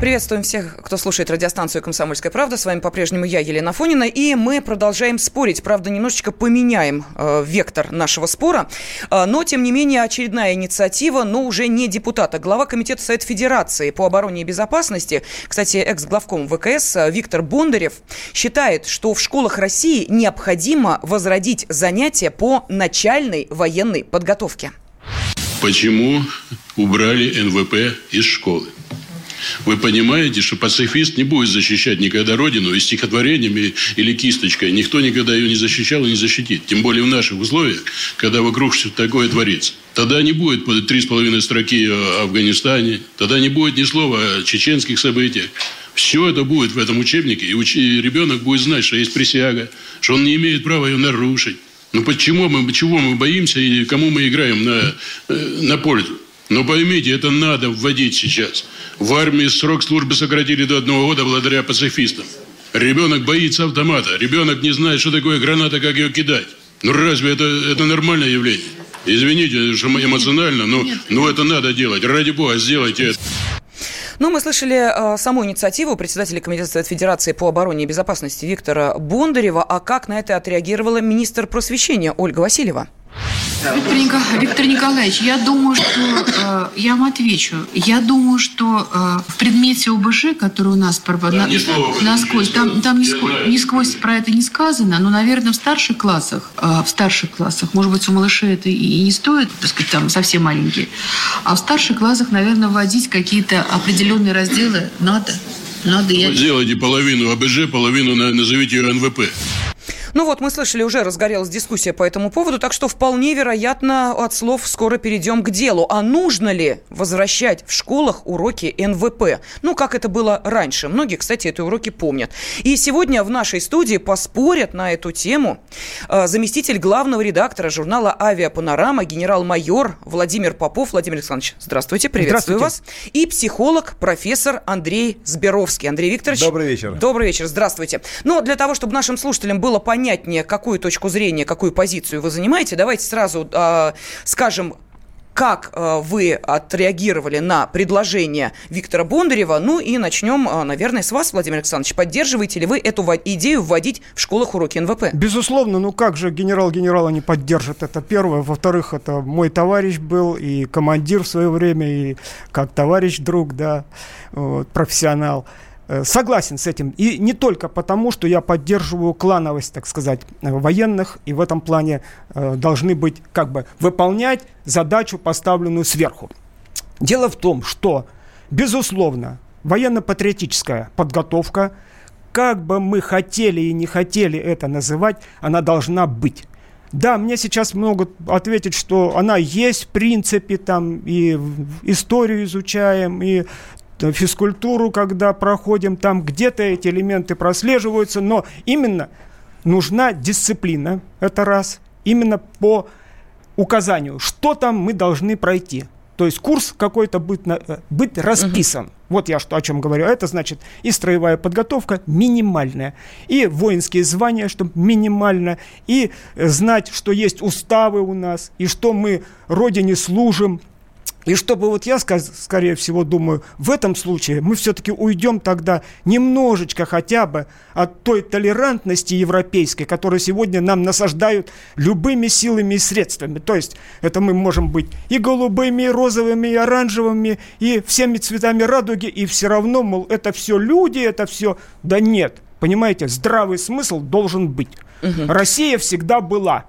Приветствуем всех, кто слушает радиостанцию «Комсомольская правда». С вами по-прежнему я, Елена Фонина. И мы продолжаем спорить. Правда, немножечко поменяем э, вектор нашего спора. Э, но, тем не менее, очередная инициатива, но уже не депутата. Глава Комитета Совет Федерации по обороне и безопасности, кстати, экс-главком ВКС э, Виктор Бондарев, считает, что в школах России необходимо возродить занятия по начальной военной подготовке. Почему убрали НВП из школы? Вы понимаете, что пацифист не будет защищать никогда Родину и стихотворениями или кисточкой. Никто никогда ее не защищал и не защитит. Тем более в наших условиях, когда вокруг что-то такое творится. Тогда не будет три с половиной строки о Афганистане. Тогда не будет ни слова о чеченских событиях. Все это будет в этом учебнике. И, уч... и ребенок будет знать, что есть присяга, что он не имеет права ее нарушить. Ну почему мы, чего мы боимся и кому мы играем на, э, на пользу? Но поймите, это надо вводить сейчас. В армии срок службы сократили до одного года благодаря пацифистам. Ребенок боится автомата. Ребенок не знает, что такое граната, как ее кидать. Ну разве это, это нормальное явление? Извините, что эмоционально, но, но это надо делать. Ради бога, сделайте это. Ну, мы слышали э, саму инициативу председателя Комитета Совет Федерации по обороне и безопасности Виктора Бондарева. А как на это отреагировала министр просвещения Ольга Васильева? Виктор, Николаевич, Виктор Николаевич, я думаю, что э, я вам отвечу. Я думаю, что э, в предмете ОБЖ, который у нас да, на, насквозь, там, там не, сквозь, не сквозь про это не сказано, но, наверное, в старших классах, э, в старших классах, может быть, у малышей это и не стоит, так сказать, там совсем маленькие, а в старших классах, наверное, вводить какие-то определенные разделы надо. Надо. Вы сделайте половину ОБЖ, половину назовите ее НВП. Ну вот, мы слышали, уже разгорелась дискуссия по этому поводу, так что вполне вероятно от слов скоро перейдем к делу. А нужно ли возвращать в школах уроки НВП? Ну, как это было раньше. Многие, кстати, эти уроки помнят. И сегодня в нашей студии поспорят на эту тему э, заместитель главного редактора журнала «Авиапанорама», генерал-майор Владимир Попов. Владимир Александрович, здравствуйте, приветствую здравствуйте. вас. И психолог, профессор Андрей Сберовский. Андрей Викторович. Добрый вечер. Добрый вечер, здравствуйте. Ну, для того, чтобы нашим слушателям было понятно, понятнее, какую точку зрения, какую позицию вы занимаете, давайте сразу э, скажем, как э, вы отреагировали на предложение Виктора Бондарева. Ну и начнем, э, наверное, с вас, Владимир Александрович. Поддерживаете ли вы эту идею вводить в школах уроки НВП? Безусловно, ну как же генерал генерала не поддержит, это первое. Во-вторых, это мой товарищ был и командир в свое время, и как товарищ, друг, да, вот, профессионал. Э, согласен с этим. И не только потому, что я поддерживаю клановость, так сказать, военных, и в этом плане э, должны быть, как бы, выполнять задачу, поставленную сверху. Дело в том, что, безусловно, военно-патриотическая подготовка, как бы мы хотели и не хотели это называть, она должна быть. Да, мне сейчас могут ответить, что она есть в принципе, там и историю изучаем, и физкультуру, когда проходим, там где-то эти элементы прослеживаются, но именно нужна дисциплина, это раз, именно по указанию, что там мы должны пройти. То есть курс какой-то быть, э, быть расписан. Угу. Вот я что, о чем говорю. Это значит и строевая подготовка минимальная, и воинские звания, чтобы минимально, и знать, что есть уставы у нас, и что мы Родине служим, и чтобы вот я, скорее всего, думаю, в этом случае мы все-таки уйдем тогда немножечко хотя бы от той толерантности европейской, которую сегодня нам насаждают любыми силами и средствами. То есть это мы можем быть и голубыми, и розовыми, и оранжевыми, и всеми цветами радуги, и все равно, мол, это все люди, это все... Да нет, понимаете, здравый смысл должен быть. Угу. Россия всегда была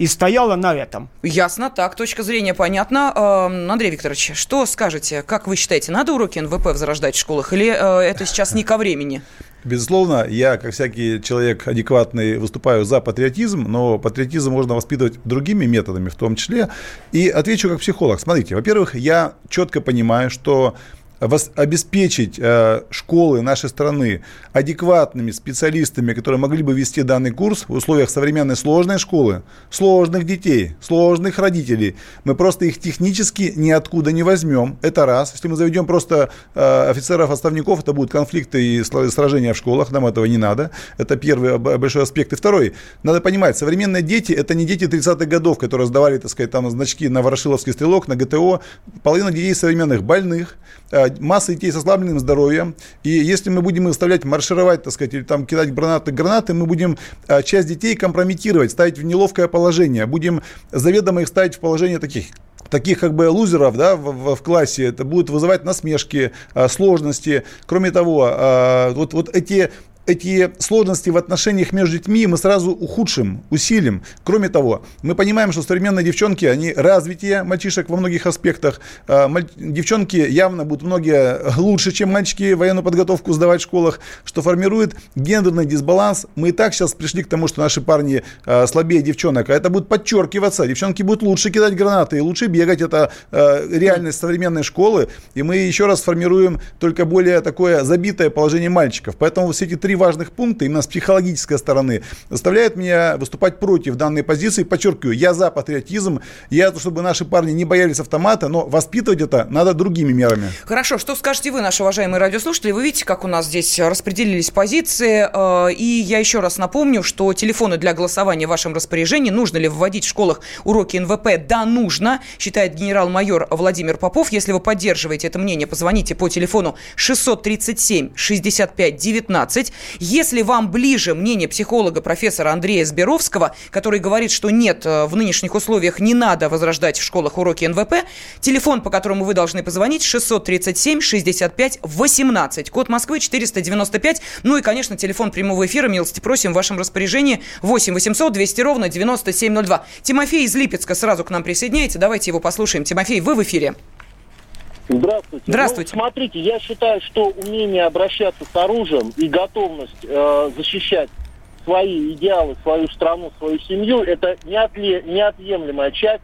и стояла на этом. Ясно, так, точка зрения понятна. Э, Андрей Викторович, что скажете? Как вы считаете, надо уроки НВП возрождать в школах или э, это сейчас не ко времени? Безусловно, я, как всякий человек адекватный, выступаю за патриотизм, но патриотизм можно воспитывать другими методами в том числе. И отвечу как психолог. Смотрите, во-первых, я четко понимаю, что обеспечить э, школы нашей страны адекватными специалистами, которые могли бы вести данный курс в условиях современной сложной школы, сложных детей, сложных родителей, мы просто их технически ниоткуда не возьмем. Это раз. Если мы заведем просто э, офицеров-отставников, это будут конфликты и сражения в школах, нам этого не надо. Это первый большой аспект. И второй, надо понимать, современные дети, это не дети 30-х годов, которые сдавали, так сказать, там значки на Ворошиловский стрелок, на ГТО. Половина детей современных больных, масса детей с ослабленным здоровьем. И если мы будем их заставлять маршировать, так сказать, или там кидать гранаты, гранаты, мы будем э, часть детей компрометировать, ставить в неловкое положение. Будем заведомо их ставить в положение таких таких как бы лузеров да, в, в классе, это будет вызывать насмешки, э, сложности. Кроме того, вот, вот эти эти сложности в отношениях между детьми мы сразу ухудшим, усилим. Кроме того, мы понимаем, что современные девчонки, они развитие мальчишек во многих аспектах. А, девчонки явно будут многие лучше, чем мальчики военную подготовку сдавать в школах, что формирует гендерный дисбаланс. Мы и так сейчас пришли к тому, что наши парни а, слабее девчонок, а это будет подчеркиваться. Девчонки будут лучше кидать гранаты и лучше бегать. Это а, реальность современной школы. И мы еще раз формируем только более такое забитое положение мальчиков. Поэтому все эти три важных пункта, именно с психологической стороны, заставляют меня выступать против данной позиции. Подчеркиваю, я за патриотизм, я за чтобы наши парни не боялись автомата, но воспитывать это надо другими мерами. Хорошо, что скажете вы, наши уважаемые радиослушатели? Вы видите, как у нас здесь распределились позиции. Э, и я еще раз напомню, что телефоны для голосования в вашем распоряжении. Нужно ли вводить в школах уроки НВП? Да, нужно, считает генерал-майор Владимир Попов. Если вы поддерживаете это мнение, позвоните по телефону 637 65 19. Если вам ближе мнение психолога профессора Андрея Сберовского, который говорит, что нет, э, в нынешних условиях не надо возрождать в школах уроки НВП, телефон, по которому вы должны позвонить, 637 65 18, код Москвы 495, ну и, конечно, телефон прямого эфира, милости просим, в вашем распоряжении 8 800 200 ровно 9702. Тимофей из Липецка сразу к нам присоединяется, давайте его послушаем. Тимофей, вы в эфире. Здравствуйте. Здравствуйте. Ну, смотрите, я считаю, что умение обращаться с оружием и готовность э, защищать свои идеалы, свою страну, свою семью, это неотле, неотъемлемая часть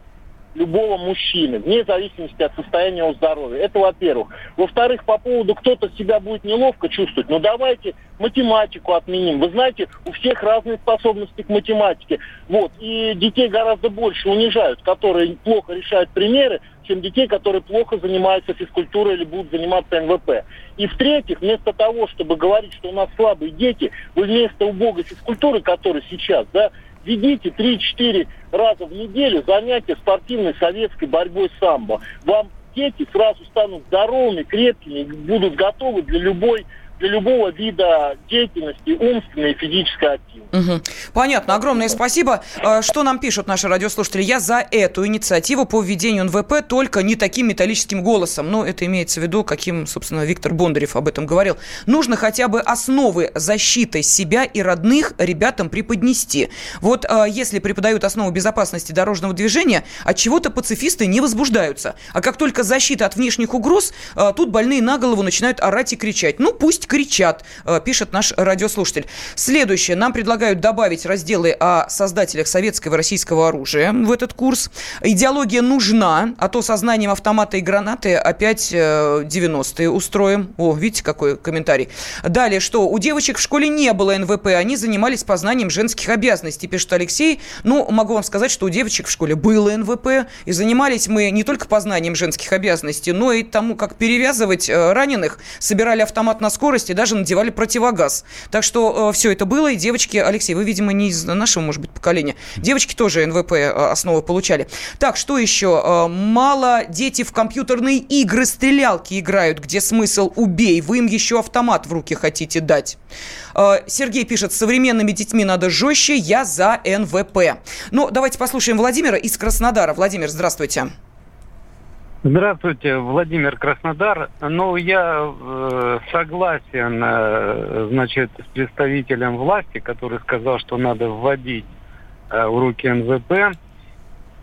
любого мужчины, вне зависимости от состояния его здоровья. Это во-первых. Во-вторых, по поводу кто-то себя будет неловко чувствовать, ну давайте математику отменим. Вы знаете, у всех разные способности к математике. Вот. И детей гораздо больше унижают, которые плохо решают примеры, чем детей, которые плохо занимаются физкультурой или будут заниматься НВП. И в-третьих, вместо того, чтобы говорить, что у нас слабые дети, вы вместо убогой физкультуры, которая сейчас, да, ведите 3-4 раза в неделю занятия спортивной советской борьбой самбо. Вам дети сразу станут здоровыми, крепкими, будут готовы для любой для любого вида деятельности, умственной и физической активности. Угу. Понятно. Огромное спасибо. А, что нам пишут наши радиослушатели? Я за эту инициативу по введению НВП, только не таким металлическим голосом. Ну, это имеется в виду, каким, собственно, Виктор Бондарев об этом говорил. Нужно хотя бы основы защиты себя и родных ребятам преподнести. Вот а, если преподают основу безопасности дорожного движения, от чего-то пацифисты не возбуждаются. А как только защита от внешних угроз, а, тут больные на голову начинают орать и кричать. Ну, пусть кричат, э, пишет наш радиослушатель. Следующее. Нам предлагают добавить разделы о создателях советского и российского оружия в этот курс. Идеология нужна, а то со знанием автомата и гранаты опять 90-е э, устроим. О, видите, какой комментарий. Далее, что у девочек в школе не было НВП, они занимались познанием женских обязанностей, пишет Алексей. Ну, могу вам сказать, что у девочек в школе было НВП, и занимались мы не только познанием женских обязанностей, но и тому, как перевязывать э, раненых, собирали автомат на скорость, скорости, даже надевали противогаз. Так что э, все это было, и девочки, Алексей, вы, видимо, не из нашего, может быть, поколения. Девочки тоже НВП э, основы получали. Так, что еще? Э, мало дети в компьютерные игры стрелялки играют, где смысл убей, вы им еще автомат в руки хотите дать. Э, Сергей пишет, современными детьми надо жестче, я за НВП. Ну, давайте послушаем Владимира из Краснодара. Владимир, здравствуйте. Здравствуйте, Владимир Краснодар. Ну, я э, согласен, э, значит, с представителем власти, который сказал, что надо вводить э, уроки НВП.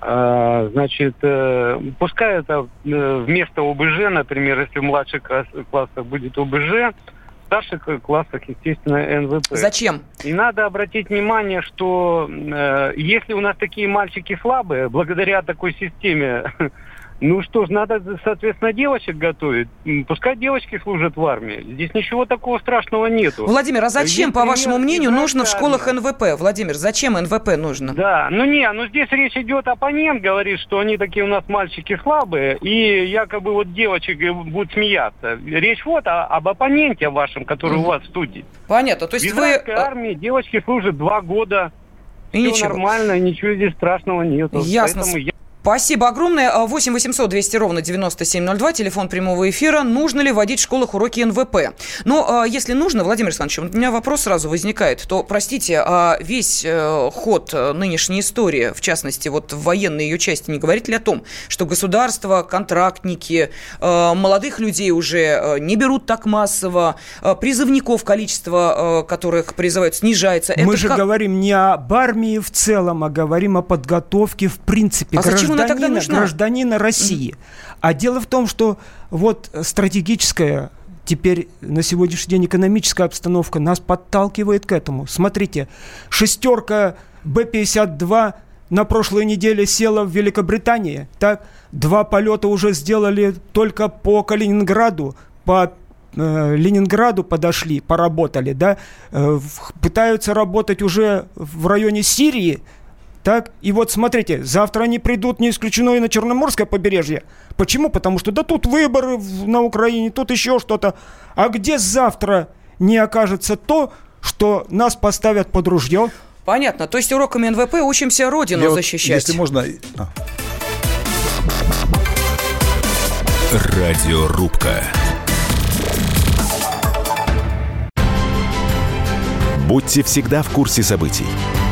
Э, значит, э, пускай это э, вместо ОБЖ, например, если в младших классах будет ОБЖ, в старших классах, естественно, НВП. Зачем? И надо обратить внимание, что э, если у нас такие мальчики слабые, благодаря такой системе Ну что ж, надо, соответственно, девочек готовить. Пускай девочки служат в армии. Здесь ничего такого страшного нету. Владимир, а зачем, Есть по вашему мнению, нужно в школах НВП? Владимир, зачем НВП нужно? Да, ну не, ну здесь речь идет, оппонент говорит, что они такие у нас мальчики слабые, и якобы вот девочек будут смеяться. Речь вот о, об оппоненте вашем, который mm. у вас в студии. Понятно, то есть в вы... В армии девочки служат два года. И Все ничего. нормально, ничего здесь страшного нет. Ясно. Поэтому я Спасибо огромное. 8 800 200 ровно 9702, телефон прямого эфира. Нужно ли вводить в школах уроки НВП? Но а, если нужно, Владимир Александрович, у меня вопрос сразу возникает, то, простите, а весь э, ход э, нынешней истории, в частности, вот в военной ее части, не говорит ли о том, что государство, контрактники, э, молодых людей уже не берут так массово, призывников количество, которых призывают, снижается? Мы Это же как... говорим не об армии в целом, а говорим о подготовке в принципе. А зачем она тогда нужна? гражданина России. А дело в том, что вот стратегическая теперь на сегодняшний день экономическая обстановка нас подталкивает к этому. Смотрите, шестерка Б-52 на прошлой неделе села в Великобритании. Так, два полета уже сделали только по Калининграду, по э, Ленинграду подошли, поработали, да, э, пытаются работать уже в районе Сирии, так, и вот смотрите, завтра они придут, не исключено, и на Черноморское побережье. Почему? Потому что да тут выборы на Украине, тут еще что-то. А где завтра не окажется то, что нас поставят под ружье? Понятно. То есть уроками НВП учимся Родину Я защищать. Вот, если можно... А. Радиорубка. Будьте всегда в курсе событий.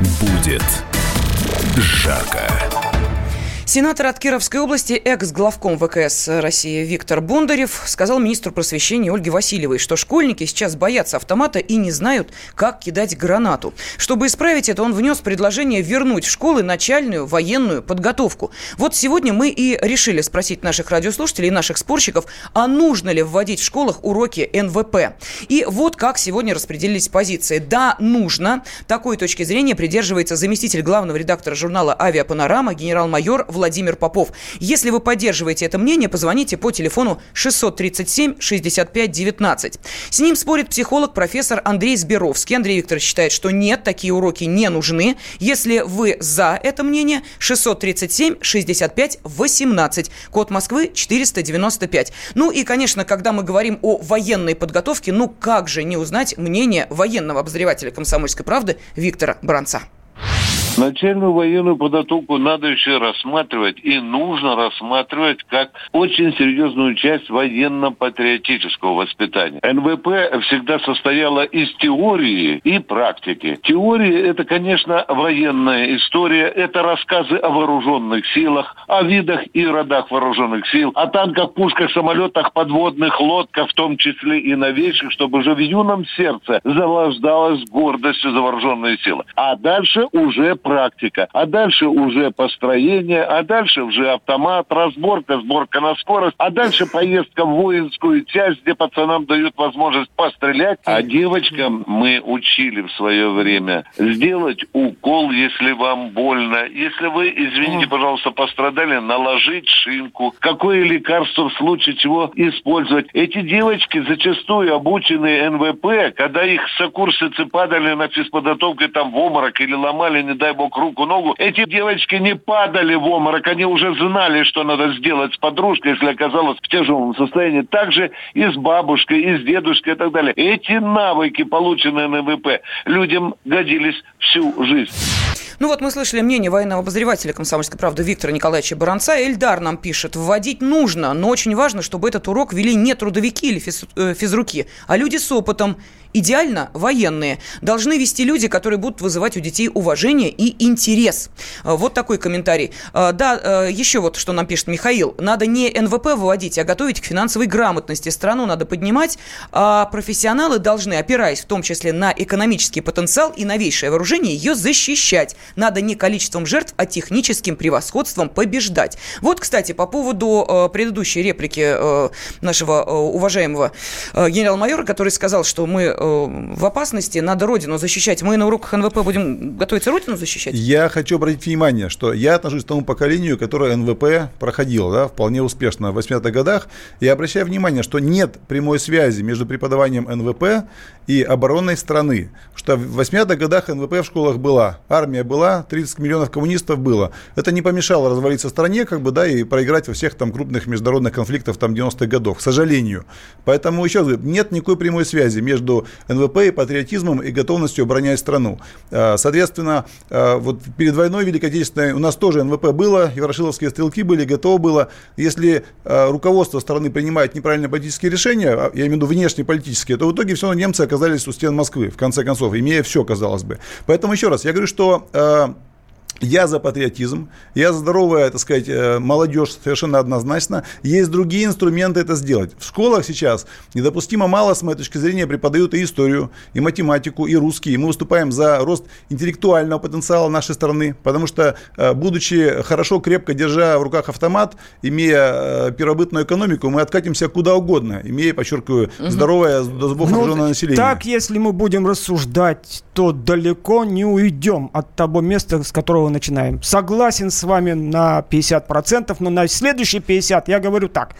Будет жарко. Сенатор от Кировской области, экс-главком ВКС России Виктор Бондарев сказал министру просвещения Ольге Васильевой, что школьники сейчас боятся автомата и не знают, как кидать гранату. Чтобы исправить это, он внес предложение вернуть в школы начальную военную подготовку. Вот сегодня мы и решили спросить наших радиослушателей и наших спорщиков, а нужно ли вводить в школах уроки НВП. И вот как сегодня распределились позиции. Да, нужно. Такой точки зрения придерживается заместитель главного редактора журнала «Авиапанорама» генерал-майор Владимир Попов. Если вы поддерживаете это мнение, позвоните по телефону 637 65 19. С ним спорит психолог профессор Андрей Сберовский. Андрей Викторович считает, что нет, такие уроки не нужны. Если вы за это мнение, 637 65 18. Код Москвы 495. Ну и, конечно, когда мы говорим о военной подготовке, ну как же не узнать мнение военного обозревателя «Комсомольской правды» Виктора Бранца. Начальную военную подготовку надо еще рассматривать и нужно рассматривать как очень серьезную часть военно-патриотического воспитания. НВП всегда состояла из теории и практики. Теория – это, конечно, военная история, это рассказы о вооруженных силах, о видах и родах вооруженных сил, о танках, пушках, самолетах, подводных лодках, в том числе и новейших, чтобы уже в юном сердце залаждалась гордостью за вооруженные силы. А дальше уже практика. А дальше уже построение, а дальше уже автомат, разборка, сборка на скорость, а дальше поездка в воинскую часть, где пацанам дают возможность пострелять. А девочкам мы учили в свое время сделать укол, если вам больно. Если вы, извините, пожалуйста, пострадали, наложить шинку. Какое лекарство в случае чего использовать. Эти девочки зачастую обученные НВП, когда их сокурсицы падали на физподготовке там в обморок или ломали, не дай бок, руку, ногу. Эти девочки не падали в обморок, они уже знали, что надо сделать с подружкой, если оказалась в тяжелом состоянии. Также и с бабушкой, и с дедушкой и так далее. Эти навыки, полученные на ВП, людям годились всю жизнь. Ну вот мы слышали мнение военного обозревателя «Комсомольской правды» Виктора Николаевича Баранца. Эльдар нам пишет, вводить нужно, но очень важно, чтобы этот урок вели не трудовики или физ, э, физруки, а люди с опытом, Идеально военные должны вести люди, которые будут вызывать у детей уважение и интерес. А, вот такой комментарий. А, да, а, еще вот что нам пишет Михаил. Надо не НВП выводить, а готовить к финансовой грамотности. Страну надо поднимать, а профессионалы должны, опираясь в том числе на экономический потенциал и новейшее вооружение, ее защищать. Надо не количеством жертв, а техническим превосходством побеждать. Вот, кстати, по поводу предыдущей реплики нашего уважаемого генерал-майора, который сказал, что мы Э, в опасности, надо Родину защищать. Мы на уроках НВП будем готовиться Родину защищать? Я хочу обратить внимание, что я отношусь к тому поколению, которое НВП проходило да, вполне успешно в 80-х годах. Я обращаю внимание, что нет прямой связи между преподаванием НВП и обороной страны. Что в 80-х годах НВП в школах была, армия была, 30 миллионов коммунистов было. Это не помешало развалиться стране, как бы, да, и проиграть во всех там крупных международных конфликтах там 90-х годов, к сожалению. Поэтому, еще раз говорю, нет никакой прямой связи между НВП и патриотизмом и готовностью оборонять страну. А, соответственно, а, вот перед войной Великой Отечественной у нас тоже НВП было, и ворошиловские стрелки были, готовы было. Если а, руководство страны принимает неправильные политические решения, я имею в виду внешние политические, то в итоге все равно немцы оказались у стен Москвы, в конце концов, имея все, казалось бы. Поэтому еще раз, я говорю, что uh, я за патриотизм, я за здоровая, так сказать, э, молодежь совершенно однозначно. Есть другие инструменты это сделать. В школах сейчас недопустимо мало, с моей точки зрения, преподают и историю, и математику, и русский. И мы выступаем за рост интеллектуального потенциала нашей страны, потому что, э, будучи хорошо, крепко держа в руках автомат, имея э, первобытную экономику, мы откатимся куда угодно, имея, подчеркиваю, здоровое, зубов ну, население. Так, если мы будем рассуждать, то далеко не уйдем от того места, с которого которого начинаем. Согласен с вами на 50%, но на следующие 50% я говорю так.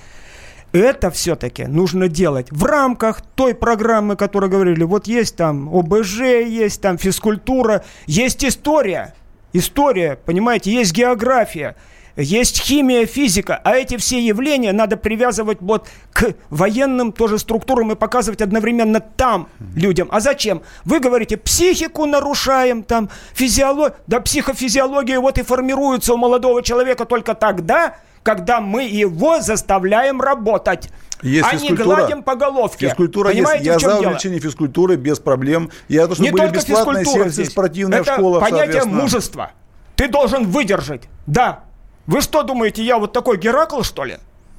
Это все-таки нужно делать в рамках той программы, которую говорили. Вот есть там ОБЖ, есть там физкультура, есть история. История, понимаете, есть география есть химия, физика, а эти все явления надо привязывать вот к военным тоже структурам и показывать одновременно там людям. А зачем? Вы говорите, психику нарушаем, там, физиологию, да психофизиология вот и формируется у молодого человека только тогда, когда мы его заставляем работать. Есть а не гладим по головке. Физкультура Понимаете, есть. Я за увеличение физкультуры без проблем. Я то, чтобы не были бесплатные секции здесь. спортивные Это в школах. понятие мужества. Ты должен выдержать. Да, вы что думаете, я вот такой Геракл, что ли?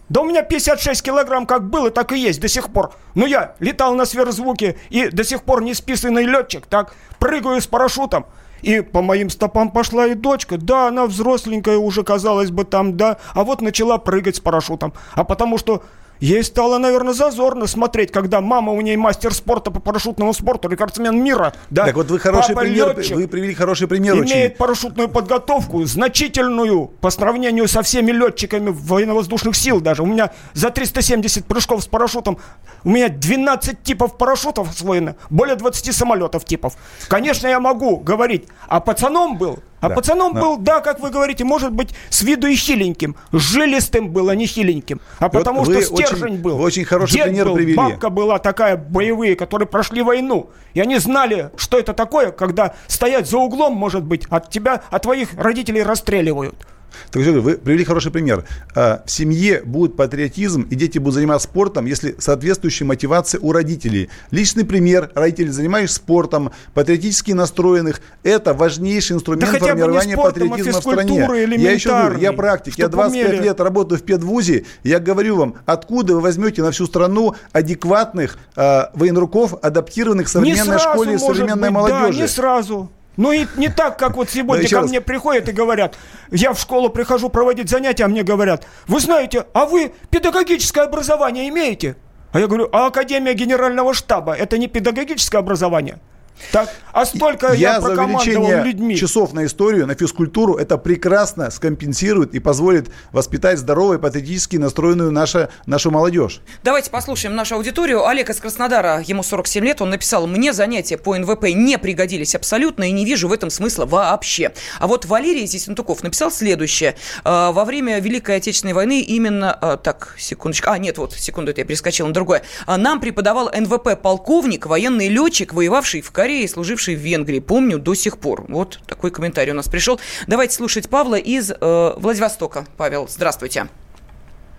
Да у меня 56 килограмм как было, так и есть до сих пор. Но я летал на сверхзвуке и до сих пор не списанный летчик, так? Прыгаю с парашютом. И по моим стопам пошла и дочка. Да, она взросленькая уже, казалось бы, там, да. А вот начала прыгать с парашютом. А потому что Ей стало, наверное, зазорно смотреть, когда мама у ней мастер спорта по парашютному спорту, рекордсмен мира. Да? Так вот вы хороший Папа пример, летчик, вы привели хороший пример. Имеет очень. парашютную подготовку, значительную по сравнению со всеми летчиками военно-воздушных сил даже. У меня за 370 прыжков с парашютом, у меня 12 типов парашютов освоено, более 20 самолетов типов. Конечно, я могу говорить, а пацаном был а да. пацаном да. был, да, как вы говорите, может быть, с виду и хиленьким. Жилистым был, а не хиленьким. А вот потому что стержень очень, был. Вы очень хороший Дед пример был, привели. бабка была такая, боевые, которые прошли войну. И они знали, что это такое, когда стоять за углом, может быть, от тебя, от твоих родителей расстреливают. Так же, вы привели хороший пример. А, в семье будет патриотизм, и дети будут заниматься спортом, если соответствующая мотивация у родителей. Личный пример. Родители, занимаешься спортом, патриотически настроенных. Это важнейший инструмент да формирования спортом, а патриотизма а в стране. Я еще говорю, я практик. Я 25 умели. лет работаю в педвузе. Я говорю вам, откуда вы возьмете на всю страну адекватных э, военруков, адаптированных к современной школе и современной быть, молодежи? Да, не сразу. Ну и не так, как вот сегодня ко мне приходят и говорят, я в школу прихожу проводить занятия, а мне говорят, вы знаете, а вы педагогическое образование имеете? А я говорю, а Академия Генерального штаба это не педагогическое образование? Так, а столько я, я за увеличение людьми. часов на историю, на физкультуру, это прекрасно скомпенсирует и позволит воспитать здоровую, патриотически настроенную наша, нашу молодежь. Давайте послушаем нашу аудиторию. Олег из Краснодара, ему 47 лет, он написал, мне занятия по НВП не пригодились абсолютно и не вижу в этом смысла вообще. А вот Валерий Зисентуков написал следующее. «А, во время Великой Отечественной войны именно... А, так, секундочку. А, нет, вот, секунду, это я перескочил на другое. А, нам преподавал НВП полковник, военный летчик, воевавший в Корее Болгарии, служивший в Венгрии. Помню до сих пор. Вот такой комментарий у нас пришел. Давайте слушать Павла из э, Владивостока. Павел, здравствуйте.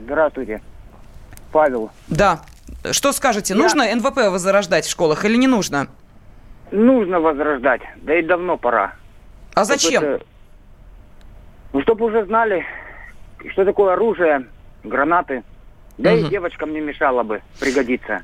Здравствуйте. Павел. Да. Что скажете, Я... нужно НВП возрождать в школах или не нужно? Нужно возрождать, да и давно пора. А зачем? Это... Ну, чтобы уже знали, что такое оружие, гранаты. Да угу. и девочкам не мешало бы пригодиться.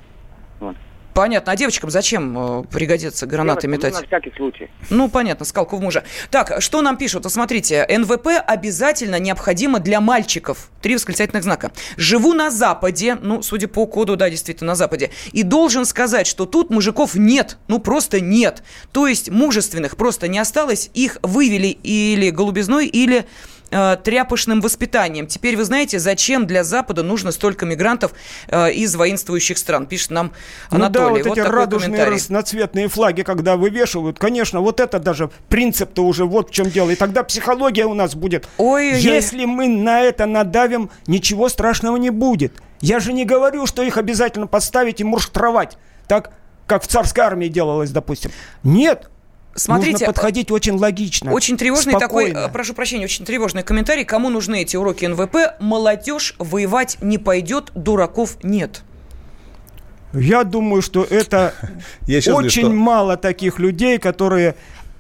Вот. Понятно. А девочкам зачем э, пригодится гранаты девочкам, метать? Ну, на всякий случай. Ну, понятно, скалку в мужа. Так, что нам пишут? Смотрите, НВП обязательно необходимо для мальчиков. Три восклицательных знака. Живу на Западе, ну, судя по коду, да, действительно, на Западе. И должен сказать, что тут мужиков нет. Ну, просто нет. То есть мужественных просто не осталось. Их вывели или голубизной, или э, тряпочным воспитанием. Теперь вы знаете, зачем для Запада нужно столько мигрантов э, из воинствующих стран, пишет нам Анатолий. Ну да, вот, вот эти радужные разноцветные флаги, когда вывешивают, конечно, вот это даже принцип-то уже вот в чем дело. И тогда психология у нас будет. Ой, Если я... мы на это надавим, ничего страшного не будет. Я же не говорю, что их обязательно подставить и мурштровать. Так, как в царской армии делалось, допустим. Нет, Смотрите, Нужно подходить очень логично. Очень тревожный спокойно. такой, прошу прощения, очень тревожный комментарий. Кому нужны эти уроки НВП? Молодежь воевать не пойдет, дураков нет. Я думаю, что это очень мало таких людей, которые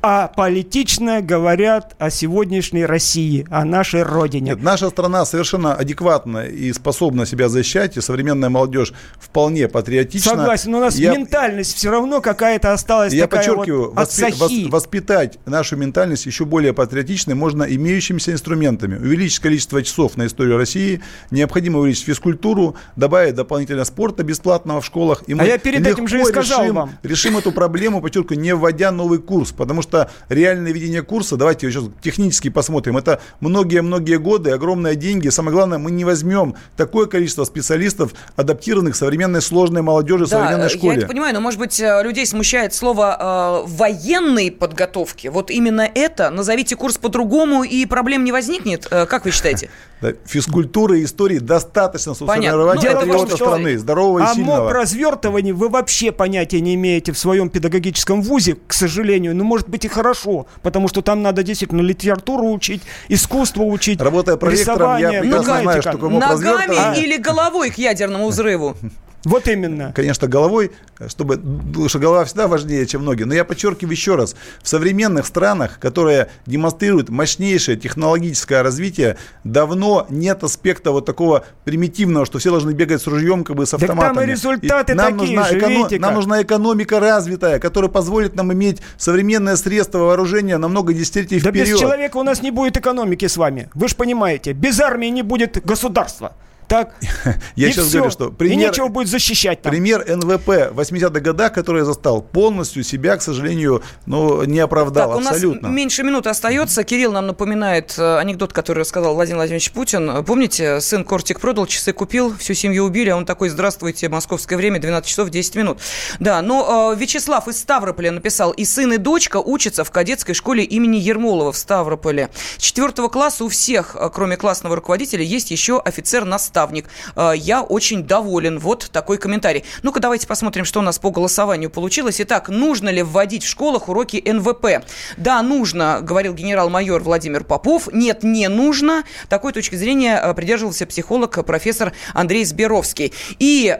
а политично говорят о сегодняшней России, о нашей родине. Нет, наша страна совершенно адекватна и способна себя защищать, и современная молодежь вполне патриотична. Согласен, но у нас я, ментальность все равно какая-то осталась Я подчеркиваю, вот воспи, воспитать нашу ментальность еще более патриотичной можно имеющимися инструментами. Увеличить количество часов на историю России, необходимо увеличить физкультуру, добавить дополнительно спорта бесплатного в школах. И мы а я перед этим же и сказал решим, вам. решим эту проблему, подчеркиваю, не вводя новый курс, потому что что реальное ведение курса, давайте сейчас технически посмотрим, это многие-многие годы, огромные деньги. Самое главное, мы не возьмем такое количество специалистов, адаптированных к современной сложной молодежи, да, современной школе. я это понимаю, но, может быть, э, людей смущает слово э, военной подготовки. Вот именно это. Назовите курс по-другому, и проблем не возникнет. Э, как вы считаете? Да, физкультуры и истории достаточно сформировать ну, патриота страны, здорового и а сильного. А моб развертывания вы вообще понятия не имеете в своем педагогическом вузе, к сожалению. Ну, может быть, и хорошо, потому что там надо действительно литературу учить, искусство учить, Работая проректором, я ну, знаю, что Ногами или головой к ядерному взрыву? Вот именно. Конечно, головой, чтобы, потому что голова всегда важнее, чем ноги. Но я подчеркиваю еще раз, в современных странах, которые демонстрируют мощнейшее технологическое развитие, давно нет аспекта вот такого примитивного, что все должны бегать с ружьем, как бы с автоматами. Так там и результаты и нам такие нужна, же, эко... Нам нужна экономика развитая, которая позволит нам иметь современное средство вооружения на много десятилетий да вперед. без человека у нас не будет экономики с вами. Вы же понимаете, без армии не будет государства. Так, я сейчас все. говорю, что пример, и нечего будет защищать там. Пример НВП 80-х годах, который я застал, полностью себя, к сожалению, ну, не оправдал так, абсолютно. у нас меньше минуты остается. Кирилл нам напоминает э, анекдот, который рассказал Владимир Владимирович Путин. Помните, сын кортик продал, часы купил, всю семью убили, а он такой, здравствуйте, московское время, 12 часов 10 минут. Да, но э, Вячеслав из Ставрополя написал, и сын, и дочка учатся в кадетской школе имени Ермолова в Ставрополе. Четвертого класса у всех, э, кроме классного руководителя, есть еще офицер-наставник наставник. Э, я очень доволен. Вот такой комментарий. Ну-ка, давайте посмотрим, что у нас по голосованию получилось. Итак, нужно ли вводить в школах уроки НВП? Да, нужно, говорил генерал-майор Владимир Попов. Нет, не нужно. Такой точки зрения э, придерживался психолог профессор Андрей Сберовский. И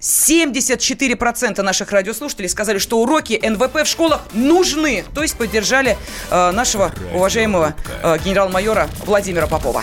74% э, наших радиослушателей сказали, что уроки НВП в школах нужны. То есть поддержали э, нашего уважаемого э, генерал-майора Владимира Попова.